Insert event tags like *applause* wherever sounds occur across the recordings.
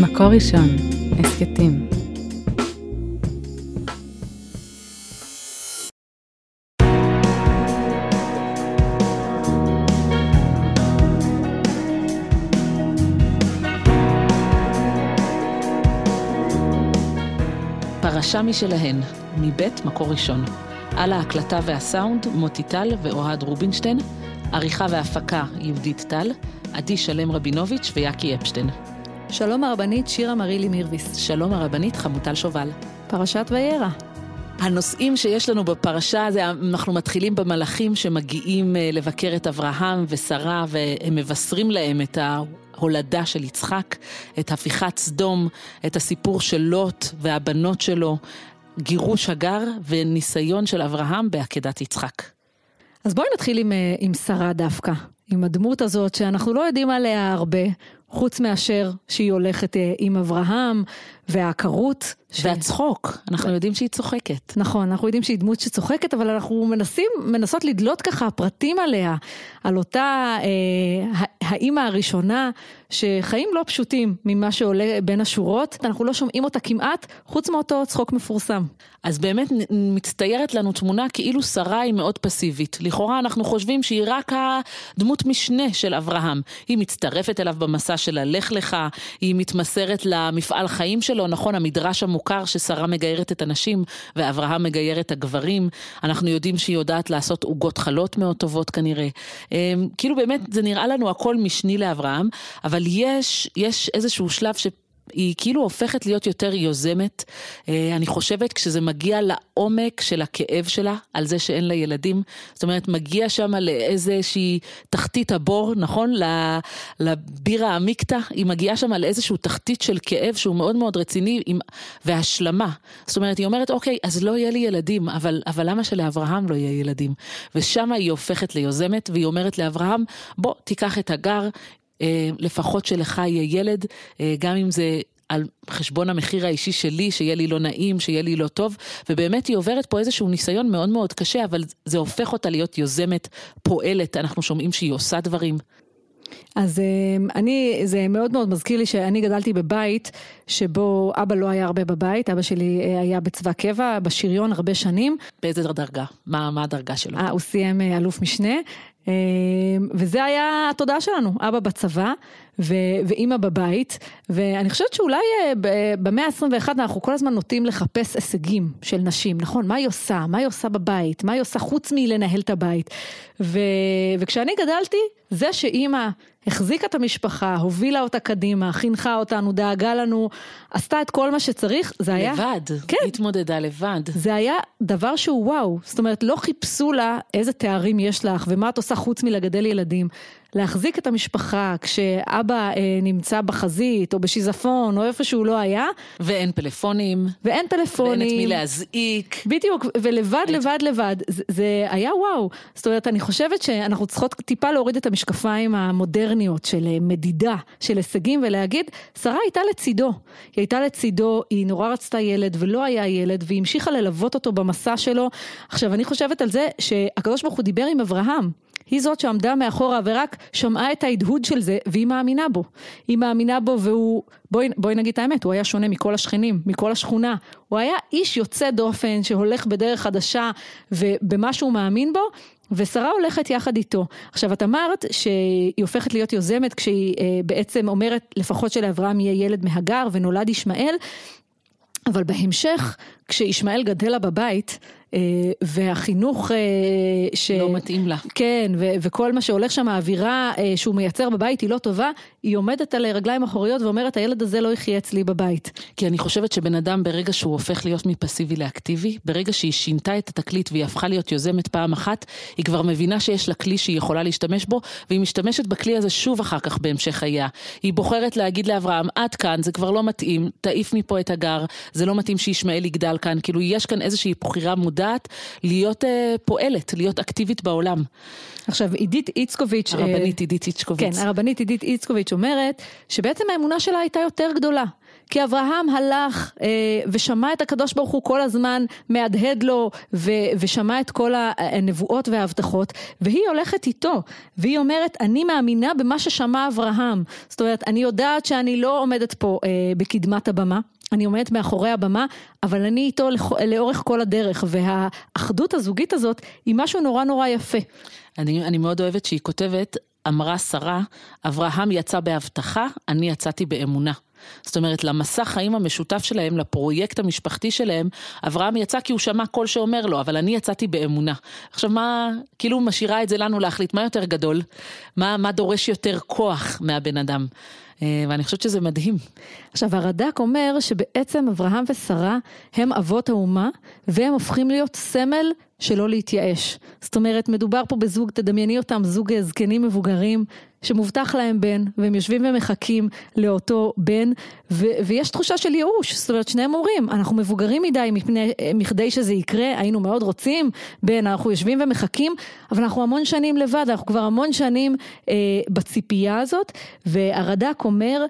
מקור ראשון, הסכתים. פרשה משלהן, מבית מקור ראשון. על ההקלטה והסאונד, מוטי טל ואוהד רובינשטיין, עריכה והפקה, יהודית טל, עדי שלם רבינוביץ' ויאקי אפשטיין. שלום הרבנית שירה מרילי מירביס. שלום הרבנית חמוטל שובל. פרשת וירא. הנושאים שיש לנו בפרשה, זה אנחנו מתחילים במלאכים שמגיעים אה, לבקר את אברהם ושרה והם מבשרים להם את ההולדה של יצחק, את הפיכת סדום, את הסיפור של לוט והבנות שלו, גירוש הגר וניסיון של אברהם בעקדת יצחק. אז בואי נתחיל עם, אה, עם שרה דווקא, עם הדמות הזאת שאנחנו לא יודעים עליה הרבה, חוץ מאשר שהיא הולכת אה, עם אברהם, והעקרות. והצחוק, אנחנו יודעים שהיא צוחקת. נכון, אנחנו יודעים שהיא דמות שצוחקת, אבל אנחנו מנסים, מנסות לדלות ככה פרטים עליה, על אותה אה, האימא הראשונה, שחיים לא פשוטים ממה שעולה בין השורות, אנחנו לא שומעים אותה כמעט, חוץ מאותו צחוק מפורסם. אז באמת מצטיירת לנו תמונה כאילו שרה היא מאוד פסיבית. לכאורה אנחנו חושבים שהיא רק הדמות משנה של אברהם. היא מצטרפת אליו במסע של הלך לך, היא מתמסרת למפעל חיים שלו, נכון, המדרש המוכר ששרה מגיירת את הנשים ואברהם מגייר את הגברים. אנחנו יודעים שהיא יודעת לעשות עוגות חלות מאוד טובות כנראה. אמ, כאילו באמת זה נראה לנו הכל משני לאברהם, אבל יש, יש איזשהו שלב ש... היא כאילו הופכת להיות יותר יוזמת. אה, אני חושבת כשזה מגיע לעומק של הכאב שלה, על זה שאין לה ילדים, זאת אומרת, מגיע שם לאיזושהי תחתית הבור, נכון? לבירה עמיקתא, היא מגיעה שם לאיזושהי תחתית של כאב שהוא מאוד מאוד רציני, עם... והשלמה. זאת אומרת, היא אומרת, אוקיי, אז לא יהיה לי ילדים, אבל, אבל למה שלאברהם לא יהיה ילדים? ושם היא הופכת ליוזמת, והיא אומרת לאברהם, בוא, תיקח את הגר, לפחות שלך יהיה ילד, אה, גם אם זה על חשבון המחיר האישי שלי, שיהיה לי לא נעים, שיהיה לי לא טוב, ובאמת היא עוברת פה איזשהו ניסיון מאוד מאוד קשה, אבל זה הופך אותה להיות יוזמת, פועלת, אנחנו שומעים שהיא עושה דברים. אז אה, אני, זה מאוד מאוד מזכיר לי שאני גדלתי בבית שבו אבא לא היה הרבה בבית, אבא שלי היה בצבא קבע, בשריון הרבה שנים. באיזה דרגה? מה, מה הדרגה שלו? 아, הוא סיים אלוף משנה, וזה היה התודעה שלנו, אבא בצבא ואימא בבית, ואני חושבת שאולי אה, במאה ה-21 אנחנו כל הזמן נוטים לחפש הישגים של נשים, נכון? מה היא עושה? מה היא עושה בבית? מה היא עושה חוץ מלנהל את הבית? וכשאני גדלתי, זה שאימא החזיקה את המשפחה, הובילה אותה קדימה, חינכה אותנו, דאגה לנו, עשתה את כל מה שצריך, זה היה... לבד, כן. התמודדה לבד. זה היה דבר שהוא וואו, זאת אומרת, לא חיפשו לה איזה תארים יש לך ומה את עושה חוץ מלגדל ילדים. להחזיק את המשפחה כשאבא אה, נמצא בחזית או בשיזפון או איפה שהוא לא היה. ואין פלאפונים. ואין פלאפונים. ואין את מי להזעיק. בדיוק, ולבד, לבד, לבד. זה, זה היה וואו. זאת אומרת, אני חושבת שאנחנו צריכות טיפה להוריד את המשקפיים המודרניות של אה, מדידה, של הישגים, ולהגיד, שרה הייתה לצידו. היא הייתה לצידו, היא נורא רצתה ילד ולא היה ילד, והיא המשיכה ללוות אותו במסע שלו. עכשיו, אני חושבת על זה שהקדוש ברוך הוא דיבר עם אברהם. היא זאת שעמדה מאחורה ורק שמעה את ההדהוד של זה, והיא מאמינה בו. היא מאמינה בו והוא, בואי, בואי נגיד את האמת, הוא היה שונה מכל השכנים, מכל השכונה. הוא היה איש יוצא דופן שהולך בדרך חדשה ובמה שהוא מאמין בו. ושרה הולכת יחד איתו. עכשיו את אמרת שהיא הופכת להיות יוזמת כשהיא אה, בעצם אומרת לפחות שלאברהם יהיה ילד מהגר ונולד ישמעאל, אבל בהמשך כשישמעאל גדל לה בבית והחינוך אה, ש... לא מתאים לה. כן, ו- וכל מה שהולך שם, האווירה אה, שהוא מייצר בבית היא לא טובה, היא עומדת על רגליים אחוריות ואומרת, הילד הזה לא יחיה אצלי בבית. כי אני חושבת שבן אדם ברגע שהוא הופך להיות מפסיבי לאקטיבי, ברגע שהיא שינתה את התקליט והיא הפכה להיות יוזמת פעם אחת, היא כבר מבינה שיש לה כלי שהיא יכולה להשתמש בו, והיא משתמשת בכלי הזה שוב אחר כך בהמשך חייה. היא בוחרת להגיד לאברהם, עד כאן, זה כבר לא מתאים, תעיף מפה את הגר, זה לא מתאים שישמעאל יגדל כאן, כאילו יש כאן איזושהי בחירה מודעת להיות uh, פועלת, להיות אקטיבית בעולם. עכשיו עידית איצקוביץ', הרבנית עידית איצקוביץ', כן, הרבנית עידית איצקוביץ' אומרת שבעצם האמונה שלה הייתה יותר גדולה. כי אברהם הלך אה, ושמע את הקדוש ברוך הוא כל הזמן מהדהד לו ו, ושמע את כל הנבואות וההבטחות והיא הולכת איתו והיא אומרת אני מאמינה במה ששמע אברהם זאת אומרת אני יודעת שאני לא עומדת פה אה, בקדמת הבמה אני עומדת מאחורי הבמה, אבל אני איתו לאורך כל הדרך, והאחדות הזוגית הזאת היא משהו נורא נורא יפה. אני, אני מאוד אוהבת שהיא כותבת, אמרה שרה, אברהם יצא בהבטחה, אני יצאתי באמונה. זאת אומרת, למסע חיים המשותף שלהם, לפרויקט המשפחתי שלהם, אברהם יצא כי הוא שמע קול שאומר לו, אבל אני יצאתי באמונה. עכשיו מה, כאילו משאירה את זה לנו להחליט, מה יותר גדול? מה, מה דורש יותר כוח מהבן אדם? אה, ואני חושבת שזה מדהים. עכשיו הרד"ק אומר שבעצם אברהם ושרה הם אבות האומה והם הופכים להיות סמל שלא להתייאש. זאת אומרת, מדובר פה בזוג, תדמייני אותם, זוג זקנים מבוגרים, שמובטח להם בן, והם יושבים ומחכים לאותו בן, ו- ויש תחושה של ייאוש, זאת אומרת, שניהם אומרים, אנחנו מבוגרים מדי מפני, מכדי שזה יקרה, היינו מאוד רוצים בן, אנחנו יושבים ומחכים, אבל אנחנו המון שנים לבד, אנחנו כבר המון שנים אה, בציפייה הזאת, והרד"ק אומר,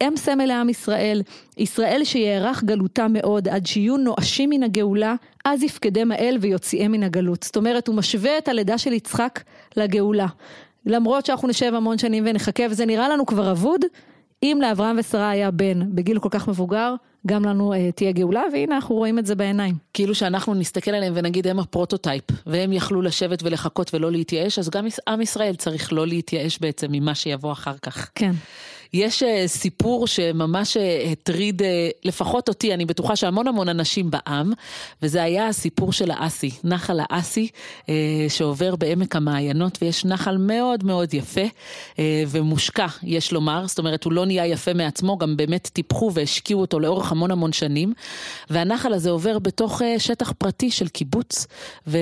הם סמל לעם ישראל, ישראל שיארך גלותה מאוד עד שיהיו נואשים מן הגאולה, אז יפקדם האל ויוציאם מן הגלות. זאת אומרת, הוא משווה את הלידה של יצחק לגאולה. למרות שאנחנו נשב המון שנים ונחכה וזה נראה לנו כבר אבוד, אם לאברהם ושרה היה בן בגיל כל כך מבוגר, גם לנו אה, תהיה גאולה, והנה אנחנו רואים את זה בעיניים. כאילו שאנחנו נסתכל עליהם ונגיד הם ה prototype, והם יכלו לשבת ולחכות ולא להתייאש, אז גם עם ישראל צריך לא להתייאש בעצם ממה שיבוא אחר כך. כן. יש אה, סיפור שממש אה, הטריד אה, לפחות אותי, אני בטוחה שהמון המון אנשים בעם, וזה היה הסיפור של האסי, נחל האסי, שעובר בעמק המעיינות, ויש נחל מאוד מאוד יפה ומושקע, יש לומר, זאת אומרת הוא לא נהיה יפה מעצמו, גם באמת טיפחו והשקיעו אותו לאורך המון המון שנים, והנחל הזה עובר בתוך שטח פרטי של קיבוץ, ו,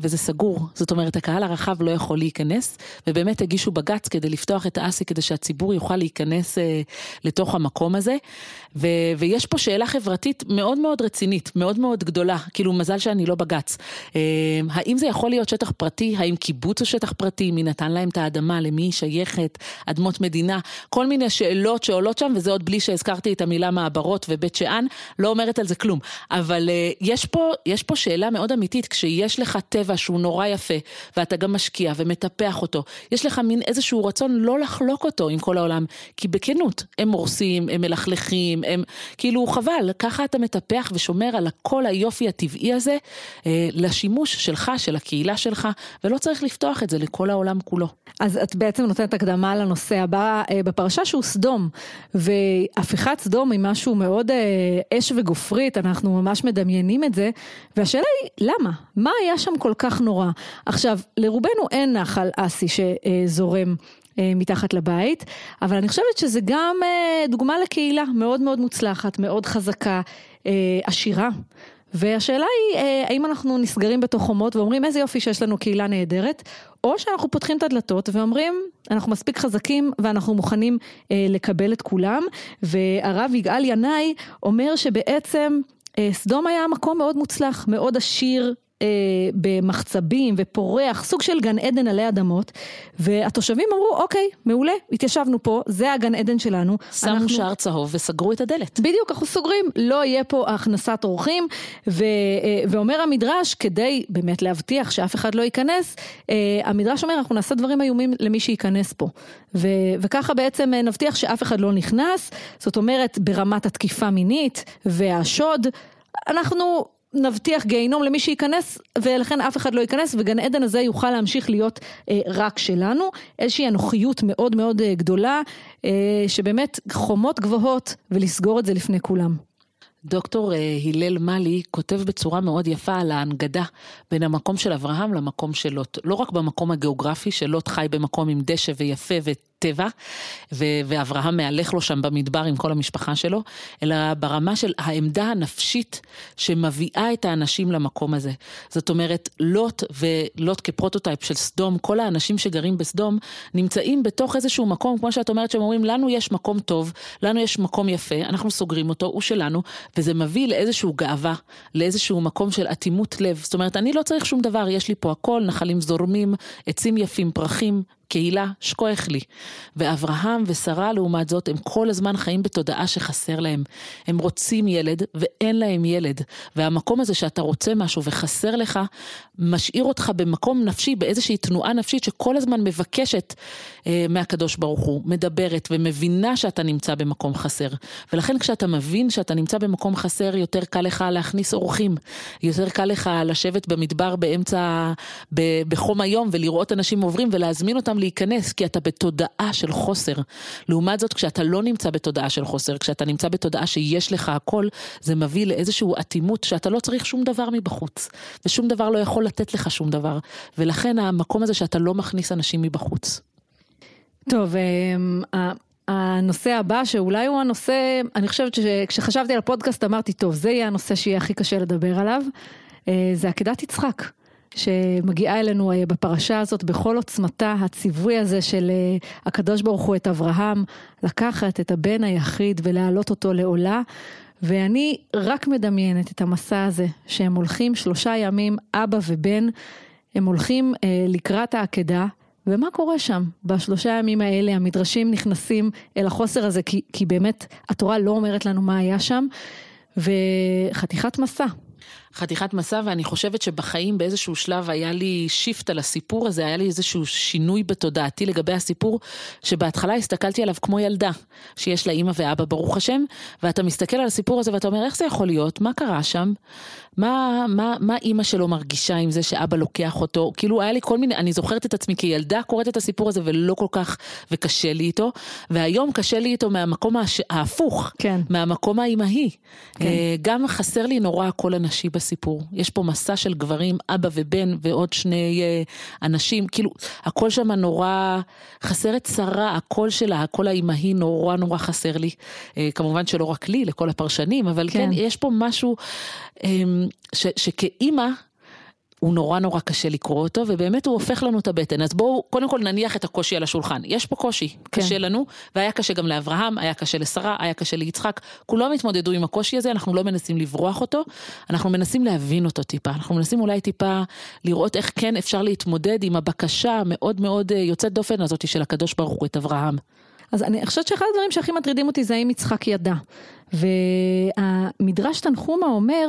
וזה סגור, זאת אומרת הקהל הרחב לא יכול להיכנס, ובאמת הגישו בג"ץ כדי לפתוח את האסי כדי שהציבור יוכל להיכנס. להיכנס אה, לתוך המקום הזה. ו, ויש פה שאלה חברתית מאוד מאוד רצינית, מאוד מאוד גדולה, כאילו מזל שאני לא בג"ץ. אה, האם זה יכול להיות שטח פרטי? האם קיבוץ הוא שטח פרטי? מי נתן להם את האדמה? למי היא שייכת? אדמות מדינה? כל מיני שאלות שעולות שם, וזה עוד בלי שהזכרתי את המילה מעברות ובית שאן, לא אומרת על זה כלום. אבל אה, יש פה, יש פה שאלה מאוד אמיתית, כשיש לך טבע שהוא נורא יפה, ואתה גם משקיע ומטפח אותו, יש לך מין איזשהו רצון לא לחלוק אותו עם כל העולם, כי בכנות, הם הורסים, הם מלכלכים, הם כאילו חבל, ככה אתה מטפח ושומר על כל היופי הטבעי הזה אה, לשימוש שלך, של הקהילה שלך, ולא צריך לפתוח את זה לכל העולם כולו. אז את בעצם נותנת הקדמה לנושא הבא אה, בפרשה שהוא סדום, והפיכת סדום היא משהו מאוד אה, אש וגופרית, אנחנו ממש מדמיינים את זה, והשאלה היא למה? מה היה שם כל כך נורא? עכשיו, לרובנו אין נחל אסי שזורם מתחת לבית, אבל אני חושבת שזה גם אה, דוגמה לקהילה מאוד מאוד מוצלחת, מאוד חזקה, אה, עשירה. והשאלה היא, האם אנחנו נסגרים בתוך חומות ואומרים איזה יופי שיש לנו קהילה נהדרת, או שאנחנו פותחים את הדלתות ואומרים, אנחנו מספיק חזקים ואנחנו מוכנים אה, לקבל את כולם. והרב יגאל ינאי אומר שבעצם אה, סדום היה מקום מאוד מוצלח, מאוד עשיר, אה, במחצבים ופורח, סוג של גן עדן עלי אדמות, והתושבים אמרו, אוקיי, מעולה, התיישבנו פה, זה הגן עדן שלנו. שמו אנחנו... שער צהוב וסגרו את הדלת. בדיוק, אנחנו סוגרים, לא יהיה פה הכנסת אורחים, ו, אה, ואומר המדרש, כדי באמת להבטיח שאף אחד לא ייכנס, אה, המדרש אומר, אנחנו נעשה דברים איומים למי שייכנס פה. ו, וככה בעצם אה, נבטיח שאף אחד לא נכנס, זאת אומרת, ברמת התקיפה מינית והשוד. אנחנו נבטיח גיהינום למי שייכנס ולכן אף אחד לא ייכנס וגן עדן הזה יוכל להמשיך להיות אה, רק שלנו, איזושהי אנוכיות מאוד מאוד אה, גדולה אה, שבאמת חומות גבוהות ולסגור את זה לפני כולם. דוקטור אה, הלל מאלי כותב בצורה מאוד יפה על ההנגדה בין המקום של אברהם למקום של לוט. לא רק במקום הגיאוגרפי, שלוט חי במקום עם דשא ויפה טבע, ו- ואברהם מהלך לו שם במדבר עם כל המשפחה שלו, אלא ברמה של העמדה הנפשית שמביאה את האנשים למקום הזה. זאת אומרת, לוט ולוט כפרוטוטייפ של סדום, כל האנשים שגרים בסדום, נמצאים בתוך איזשהו מקום, כמו שאת אומרת, שהם אומרים, לנו יש מקום טוב, לנו יש מקום יפה, אנחנו סוגרים אותו, הוא שלנו, וזה מביא לאיזשהו גאווה, לאיזשהו מקום של אטימות לב. זאת אומרת, אני לא צריך שום דבר, יש לי פה הכל, נחלים זורמים, עצים יפים, פרחים, קהילה, שכוח לי. ואברהם ושרה לעומת זאת, הם כל הזמן חיים בתודעה שחסר להם. הם רוצים ילד ואין להם ילד. והמקום הזה שאתה רוצה משהו וחסר לך, משאיר אותך במקום נפשי, באיזושהי תנועה נפשית שכל הזמן מבקשת אה, מהקדוש ברוך הוא, מדברת ומבינה שאתה נמצא במקום חסר. ולכן כשאתה מבין שאתה נמצא במקום חסר, יותר קל לך להכניס אורחים. יותר קל לך לשבת במדבר באמצע, בחום היום ולראות אנשים עוברים ולהזמין אותם להיכנס, כי אתה בתודעה של חוסר. לעומת זאת, כשאתה לא נמצא בתודעה של חוסר, כשאתה נמצא בתודעה שיש לך הכל, זה מביא לאיזושהי אטימות שאתה לא צריך שום דבר מבחוץ. ושום דבר לא יכול לתת לך שום דבר. ולכן המקום הזה שאתה לא מכניס אנשים מבחוץ. טוב, אמ, הנושא הבא שאולי הוא הנושא, אני חושבת שכשחשבתי על הפודקאסט אמרתי, טוב, זה יהיה הנושא שיהיה הכי קשה לדבר עליו, אה, זה עקדת יצחק. שמגיעה אלינו אה, בפרשה הזאת בכל עוצמתה, הציווי הזה של אה, הקדוש ברוך הוא את אברהם, לקחת את הבן היחיד ולהעלות אותו לעולה. ואני רק מדמיינת את המסע הזה, שהם הולכים שלושה ימים, אבא ובן, הם הולכים אה, לקראת העקדה, ומה קורה שם? בשלושה ימים האלה המדרשים נכנסים אל החוסר הזה, כי, כי באמת התורה לא אומרת לנו מה היה שם, וחתיכת מסע. חתיכת מסע, ואני חושבת שבחיים באיזשהו שלב היה לי שיפט על הסיפור הזה, היה לי איזשהו שינוי בתודעתי לגבי הסיפור, שבהתחלה הסתכלתי עליו כמו ילדה, שיש לה אימא ואבא ברוך השם, ואתה מסתכל על הסיפור הזה ואתה אומר, איך זה יכול להיות? מה קרה שם? מה, מה, מה אימא שלו מרגישה עם זה שאבא לוקח אותו? כאילו היה לי כל מיני, אני זוכרת את עצמי כילדה קוראת את הסיפור הזה ולא כל כך, וקשה לי איתו, והיום קשה לי איתו מהמקום ההפוך, כן. מהמקום האימהי. כן. אה, גם חסר לי נורא הקול הנשי בסיפור. יש פה מסע של גברים, אבא ובן ועוד שני אה, אנשים, כאילו, הקול שם נורא, חסרת שרה, הקול שלה, הקול האימהי נורא נורא חסר לי. אה, כמובן שלא רק לי, לכל הפרשנים, אבל כן, כן יש פה משהו אמ, ש, שכאימא, הוא נורא נורא קשה לקרוא אותו, ובאמת הוא הופך לנו את הבטן. אז בואו קודם כל נניח את הקושי על השולחן. יש פה קושי, כן. קשה לנו, והיה קשה גם לאברהם, היה קשה לשרה, היה קשה ליצחק. כולם התמודדו עם הקושי הזה, אנחנו לא מנסים לברוח אותו, אנחנו מנסים להבין אותו טיפה. אנחנו מנסים אולי טיפה לראות איך כן אפשר להתמודד עם הבקשה המאוד מאוד אה, יוצאת דופן הזאת של הקדוש ברוך הוא, את אברהם. אז אני חושבת שאחד הדברים שהכי מטרידים אותי זה האם יצחק ידע. והמדרש תנחומה אומר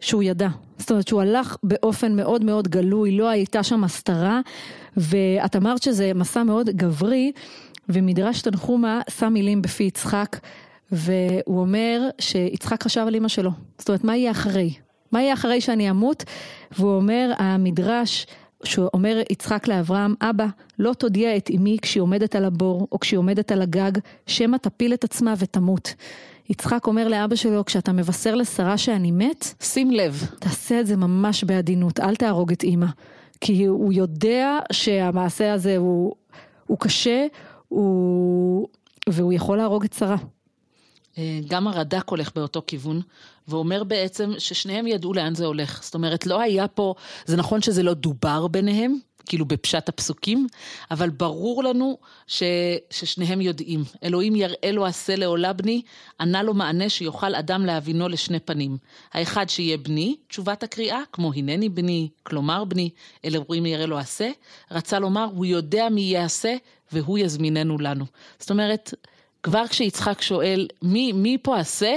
שהוא ידע. זאת אומרת שהוא הלך באופן מאוד מאוד גלוי, לא הייתה שם הסתרה, ואת אמרת שזה מסע מאוד גברי, ומדרש תנחומה שם מילים בפי יצחק, והוא אומר שיצחק חשב על אמא שלו. זאת אומרת, מה יהיה אחרי? מה יהיה אחרי שאני אמות? והוא אומר, המדרש, שהוא אומר יצחק לאברהם, אבא, לא תודיע את אמי כשהיא עומדת על הבור או כשהיא עומדת על הגג, שמא תפיל את עצמה ותמות. יצחק אומר לאבא שלו, כשאתה מבשר לשרה שאני מת, שים לב. תעשה את זה ממש בעדינות, אל תהרוג את אימא. כי הוא יודע שהמעשה הזה הוא, הוא קשה, הוא, והוא יכול להרוג את שרה. אה, גם הרד"ק הולך באותו כיוון, ואומר בעצם ששניהם ידעו לאן זה הולך. זאת אומרת, לא היה פה, זה נכון שזה לא דובר ביניהם, כאילו בפשט הפסוקים, אבל ברור לנו ש, ששניהם יודעים. אלוהים יראה לו עשה לעולה בני, ענה לו מענה שיוכל אדם להבינו לשני פנים. האחד שיהיה בני, תשובת הקריאה, כמו הנני בני, כלומר בני, אלוהים יראה לו עשה, רצה לומר, הוא יודע מי יעשה, והוא יזמיננו לנו. זאת אומרת, כבר כשיצחק שואל, מי, מי פה עשה?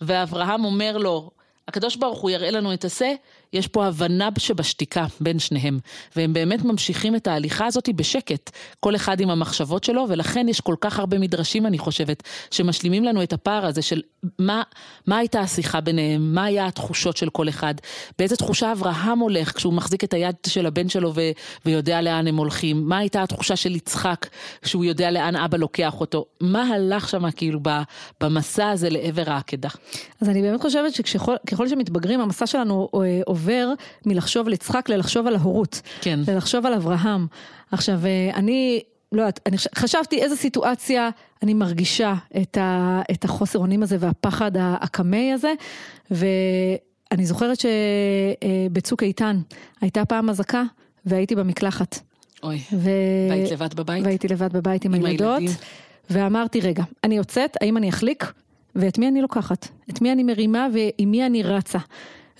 ואברהם אומר לו, הקדוש ברוך הוא יראה לנו את עשה, יש פה הבנה שבשתיקה בין שניהם, והם באמת ממשיכים את ההליכה הזאת בשקט, כל אחד עם המחשבות שלו, ולכן יש כל כך הרבה מדרשים, אני חושבת, שמשלימים לנו את הפער הזה של מה, מה הייתה השיחה ביניהם, מה היה התחושות של כל אחד, באיזה תחושה אברהם הולך כשהוא מחזיק את היד של הבן שלו ו, ויודע לאן הם הולכים, מה הייתה התחושה של יצחק כשהוא יודע לאן אבא לוקח אותו, מה הלך שם כאילו במסע הזה לעבר העקדה. אז אני באמת חושבת שככל שמתבגרים, המסע שלנו אה, עובר מלחשוב על יצחק ללחשוב על ההורות. כן. ללחשוב על אברהם. עכשיו, אה, אני, לא יודעת, אני חשבתי איזה סיטואציה אני מרגישה את, ה, את החוסר אונים הזה והפחד הקמאי הזה, ואני זוכרת שבצוק איתן הייתה פעם אזעקה והייתי במקלחת. אוי, ו... והיית לבד בבית? והייתי לבד בבית עם, עם הילדות, הילדים. ואמרתי, רגע, אני יוצאת, האם אני אחליק? ואת מי אני לוקחת? את מי אני מרימה ועם מי אני רצה?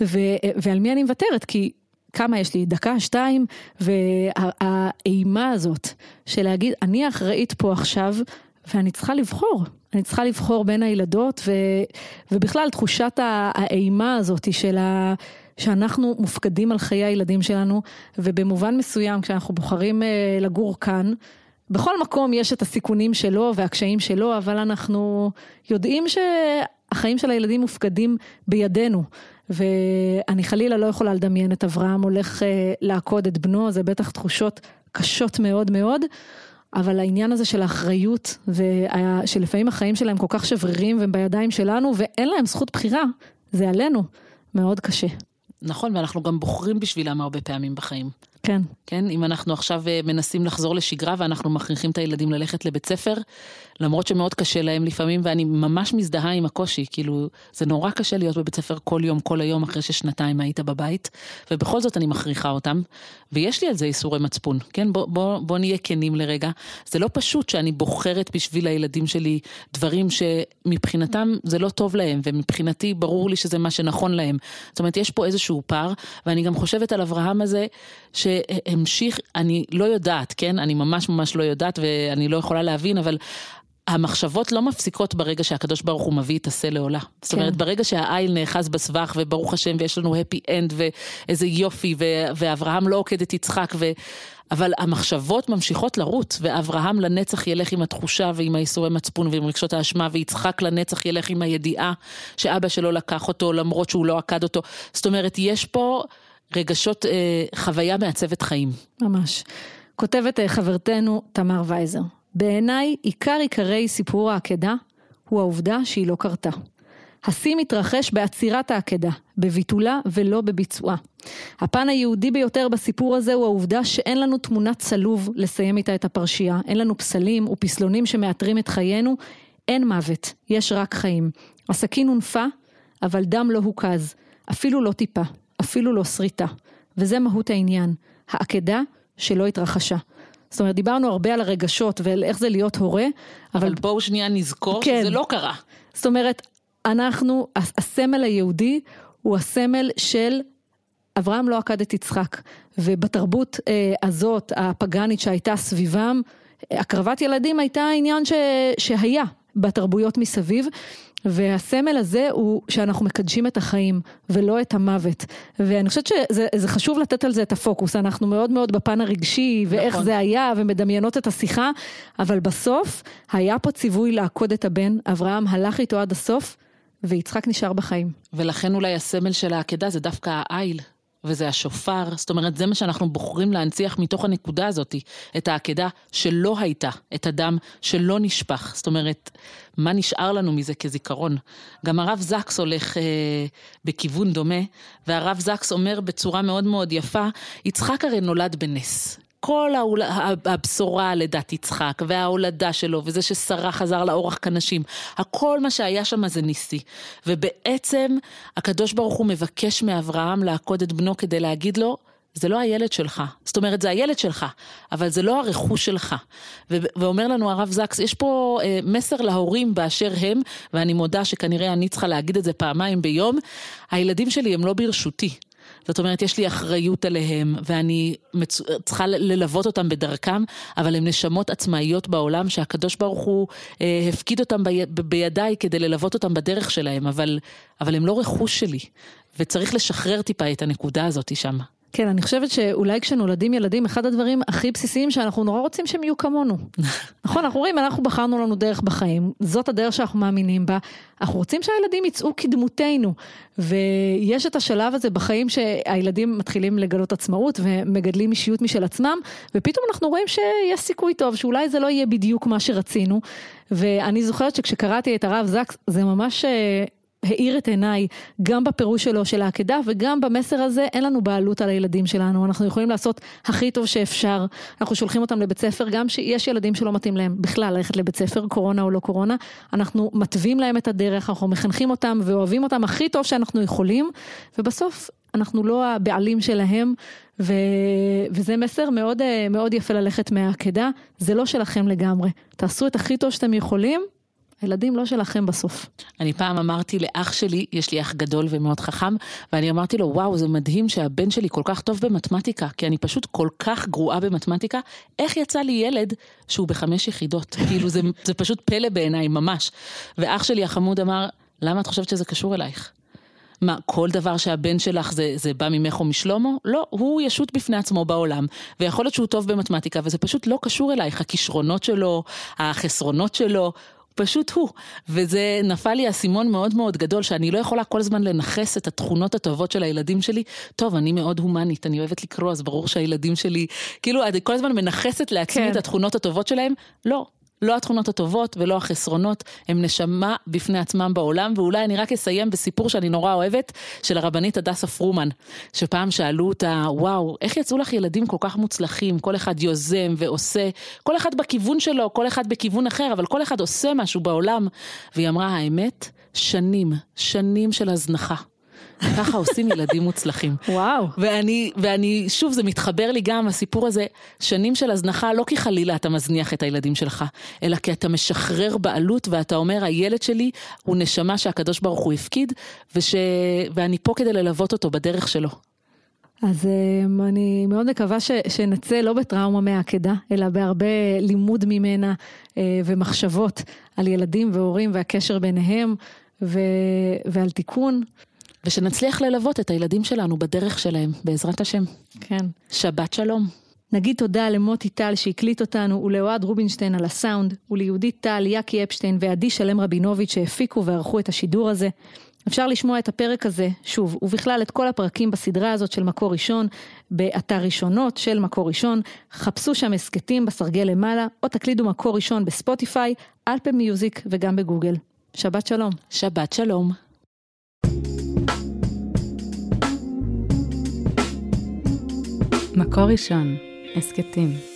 ו, ועל מי אני מוותרת? כי כמה יש לי? דקה, שתיים, והאימה הזאת של להגיד, אני אחראית פה עכשיו, ואני צריכה לבחור. אני צריכה לבחור בין הילדות, ו, ובכלל תחושת האימה הזאת של ה... שאנחנו מופקדים על חיי הילדים שלנו, ובמובן מסוים כשאנחנו בוחרים אה, לגור כאן, בכל מקום יש את הסיכונים שלו והקשיים שלו, אבל אנחנו יודעים שהחיים של הילדים מופקדים בידינו. ואני חלילה לא יכולה לדמיין את אברהם הולך אה, לעקוד את בנו, זה בטח תחושות קשות מאוד מאוד. אבל העניין הזה של האחריות, ושלפעמים החיים שלהם כל כך שברירים והם בידיים שלנו, ואין להם זכות בחירה, זה עלינו. מאוד קשה. נכון, ואנחנו גם בוחרים בשבילם הרבה פעמים בחיים. כן. כן, אם אנחנו עכשיו אה, מנסים לחזור לשגרה ואנחנו מכריחים את הילדים ללכת לבית ספר, למרות שמאוד קשה להם לפעמים, ואני ממש מזדהה עם הקושי, כאילו, זה נורא קשה להיות בבית ספר כל יום, כל היום, אחרי ששנתיים היית בבית, ובכל זאת אני מכריחה אותם, ויש לי על זה איסורי מצפון, כן? בוא, בוא, בוא נהיה כנים לרגע. זה לא פשוט שאני בוחרת בשביל הילדים שלי דברים שמבחינתם זה לא טוב להם, ומבחינתי ברור לי שזה מה שנכון להם. זאת אומרת, יש פה איזשהו פער, ואני גם חושבת על אברהם הזה, שהמשיך, אני לא יודעת, כן? אני ממש ממש לא יודעת, ואני לא יכולה להבין, אבל... המחשבות לא מפסיקות ברגע שהקדוש ברוך הוא מביא את השה לעולה. כן. זאת אומרת, ברגע שהעיל נאחז בסבך, וברוך השם, ויש לנו הפי אנד, ואיזה יופי, ו- ואברהם לא עוקד את יצחק, ו... אבל המחשבות ממשיכות לרוט, ואברהם לנצח ילך עם התחושה ועם האיסורי מצפון ועם רגשות האשמה, ויצחק לנצח ילך עם הידיעה שאבא שלו לקח אותו למרות שהוא לא עקד אותו. זאת אומרת, יש פה רגשות, אה, חוויה מעצבת חיים. ממש. כותבת אה, חברתנו תמר וייזר. בעיניי עיקר עיקרי סיפור העקדה הוא העובדה שהיא לא קרתה. השיא מתרחש בעצירת העקדה, בביטולה ולא בביצועה. הפן היהודי ביותר בסיפור הזה הוא העובדה שאין לנו תמונת צלוב לסיים איתה את הפרשייה, אין לנו פסלים ופסלונים שמאתרים את חיינו, אין מוות, יש רק חיים. הסכין הונפה, אבל דם לא הוקז, אפילו לא טיפה, אפילו לא שריטה. וזה מהות העניין, העקדה שלא התרחשה. זאת אומרת, דיברנו הרבה על הרגשות ועל איך זה להיות הורה, אבל... אבל בואו שנייה נזכור כן. שזה לא קרה. זאת אומרת, אנחנו, הסמל היהודי הוא הסמל של אברהם לא עקד את יצחק, ובתרבות אה, הזאת, הפגאנית שהייתה סביבם, הקרבת ילדים הייתה עניין ש, שהיה בתרבויות מסביב, והסמל הזה הוא שאנחנו מקדשים את החיים ולא את המוות. ואני חושבת שזה חשוב לתת על זה את הפוקוס, אנחנו מאוד מאוד בפן הרגשי ואיך נכון. זה היה ומדמיינות את השיחה, אבל בסוף היה פה ציווי לעקוד את הבן, אברהם הלך איתו עד הסוף. ויצחק נשאר בחיים. ולכן אולי הסמל של העקדה זה דווקא העיל, וזה השופר, זאת אומרת, זה מה שאנחנו בוחרים להנציח מתוך הנקודה הזאת, את העקדה שלא הייתה, את הדם שלא נשפך. זאת אומרת, מה נשאר לנו מזה כזיכרון? גם הרב זקס הולך אה, בכיוון דומה, והרב זקס אומר בצורה מאוד מאוד יפה, יצחק הרי נולד בנס. כל ההול... הבשורה על לידת יצחק וההולדה שלו וזה ששרה חזר לאורח כנשים, הכל מה שהיה שם זה ניסי. ובעצם הקדוש ברוך הוא מבקש מאברהם לעקוד את בנו כדי להגיד לו, זה לא הילד שלך. זאת אומרת, זה הילד שלך, אבל זה לא הרכוש שלך. ו- ואומר לנו הרב זקס, יש פה אה, מסר להורים באשר הם, ואני מודה שכנראה אני צריכה להגיד את זה פעמיים ביום, הילדים שלי הם לא ברשותי. זאת אומרת, יש לי אחריות עליהם, ואני מצ... צריכה ללוות אותם בדרכם, אבל הם נשמות עצמאיות בעולם שהקדוש ברוך הוא אה, הפקיד אותם בי... בידיי כדי ללוות אותם בדרך שלהם, אבל, אבל הם לא רכוש שלי, וצריך לשחרר טיפה את הנקודה הזאת שם. כן, אני חושבת שאולי כשנולדים ילדים, אחד הדברים הכי בסיסיים שאנחנו נורא רוצים שהם יהיו כמונו. *laughs* נכון, אנחנו רואים, אנחנו בחרנו לנו דרך בחיים, זאת הדרך שאנחנו מאמינים בה, אנחנו רוצים שהילדים יצאו כדמותנו, ויש את השלב הזה בחיים שהילדים מתחילים לגלות עצמאות ומגדלים אישיות משל עצמם, ופתאום אנחנו רואים שיש סיכוי טוב, שאולי זה לא יהיה בדיוק מה שרצינו, ואני זוכרת שכשקראתי את הרב זקס, זה ממש אה, האיר את עיניי גם בפירוש שלו של העקדה וגם במסר הזה אין לנו בעלות על הילדים שלנו, אנחנו יכולים לעשות הכי טוב שאפשר, אנחנו שולחים אותם לבית ספר, גם שיש ילדים שלא מתאים להם בכלל ללכת לבית ספר, קורונה או לא קורונה, אנחנו מתווים להם את הדרך, אנחנו מחנכים אותם ואוהבים אותם הכי טוב שאנחנו יכולים, ובסוף אנחנו לא הבעלים שלהם, ו... וזה מסר מאוד, מאוד יפה ללכת מהעקדה, זה לא שלכם לגמרי, תעשו את הכי טוב שאתם יכולים, הילדים לא שלכם בסוף. אני פעם אמרתי לאח שלי, יש לי אח גדול ומאוד חכם, ואני אמרתי לו, וואו, זה מדהים שהבן שלי כל כך טוב במתמטיקה, כי אני פשוט כל כך גרועה במתמטיקה, איך יצא לי ילד שהוא בחמש יחידות? *laughs* כאילו, זה, זה פשוט פלא בעיניי, ממש. ואח שלי החמוד אמר, למה את חושבת שזה קשור אלייך? מה, כל דבר שהבן שלך זה, זה בא ממך או משלמה? לא, הוא ישות בפני עצמו בעולם, ויכול להיות שהוא טוב במתמטיקה, וזה פשוט לא קשור אלייך, הכישרונות שלו, החסרונות שלו, פשוט הוא. וזה נפל לי אסימון מאוד מאוד גדול, שאני לא יכולה כל הזמן לנכס את התכונות הטובות של הילדים שלי. טוב, אני מאוד הומנית, אני אוהבת לקרוא, אז ברור שהילדים שלי, כאילו, אני כל הזמן מנכסת לעצמי כן. את התכונות הטובות שלהם. לא, לא התכונות הטובות ולא החסרונות, הם נשמה בפני עצמם בעולם, ואולי אני רק אסיים בסיפור שאני נורא אוהבת, של הרבנית הדסה פרומן, שפעם שאלו אותה, וואו, איך יצאו לך ילדים כל כך מוצלחים, כל אחד יוזם ועושה, כל אחד בכיוון שלו, כל אחד בכיוון אחר, אבל כל אחד עושה משהו בעולם. והיא אמרה, האמת, שנים, שנים של הזנחה. ככה עושים ילדים מוצלחים. וואו. ואני, ואני, שוב, זה מתחבר לי גם, הסיפור הזה, שנים של הזנחה, לא כי חלילה אתה מזניח את הילדים שלך, אלא כי אתה משחרר בעלות ואתה אומר, הילד שלי הוא נשמה שהקדוש ברוך הוא הפקיד, וש... ואני פה כדי ללוות אותו בדרך שלו. אז um, אני מאוד מקווה ש, שנצא לא בטראומה מהעקדה, אלא בהרבה לימוד ממנה uh, ומחשבות על ילדים והורים והקשר ביניהם ו, ועל תיקון. ושנצליח ללוות את הילדים שלנו בדרך שלהם, בעזרת השם. כן. שבת שלום. נגיד תודה למוטי טל שהקליט אותנו ולאוהד רובינשטיין על הסאונד וליהודית טל, יאקי אפשטיין ועדי שלם רבינוביץ' שהפיקו וערכו את השידור הזה. אפשר לשמוע את הפרק הזה, שוב, ובכלל את כל הפרקים בסדרה הזאת של מקור ראשון, באתר ראשונות של מקור ראשון, חפשו שם הסכתים בסרגל למעלה, או תקלידו מקור ראשון בספוטיפיי, אלפל מיוזיק וגם בגוגל. שבת שלום. שבת שלום. מקור ראשון, הסכתים.